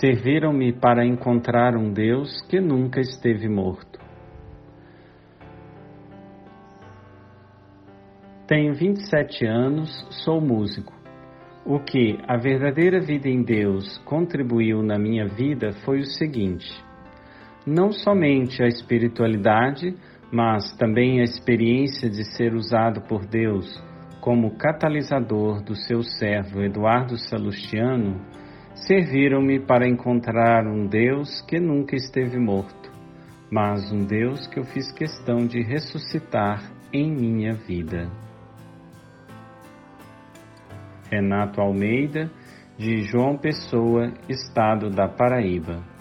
serviram-me para encontrar um Deus que nunca esteve morto. Tenho 27 anos, sou músico. O que a verdadeira vida em Deus contribuiu na minha vida foi o seguinte: não somente a espiritualidade, mas também a experiência de ser usado por Deus como catalisador do seu servo Eduardo Salustiano, serviram-me para encontrar um Deus que nunca esteve morto, mas um Deus que eu fiz questão de ressuscitar em minha vida. Renato Almeida, de João Pessoa, Estado da Paraíba.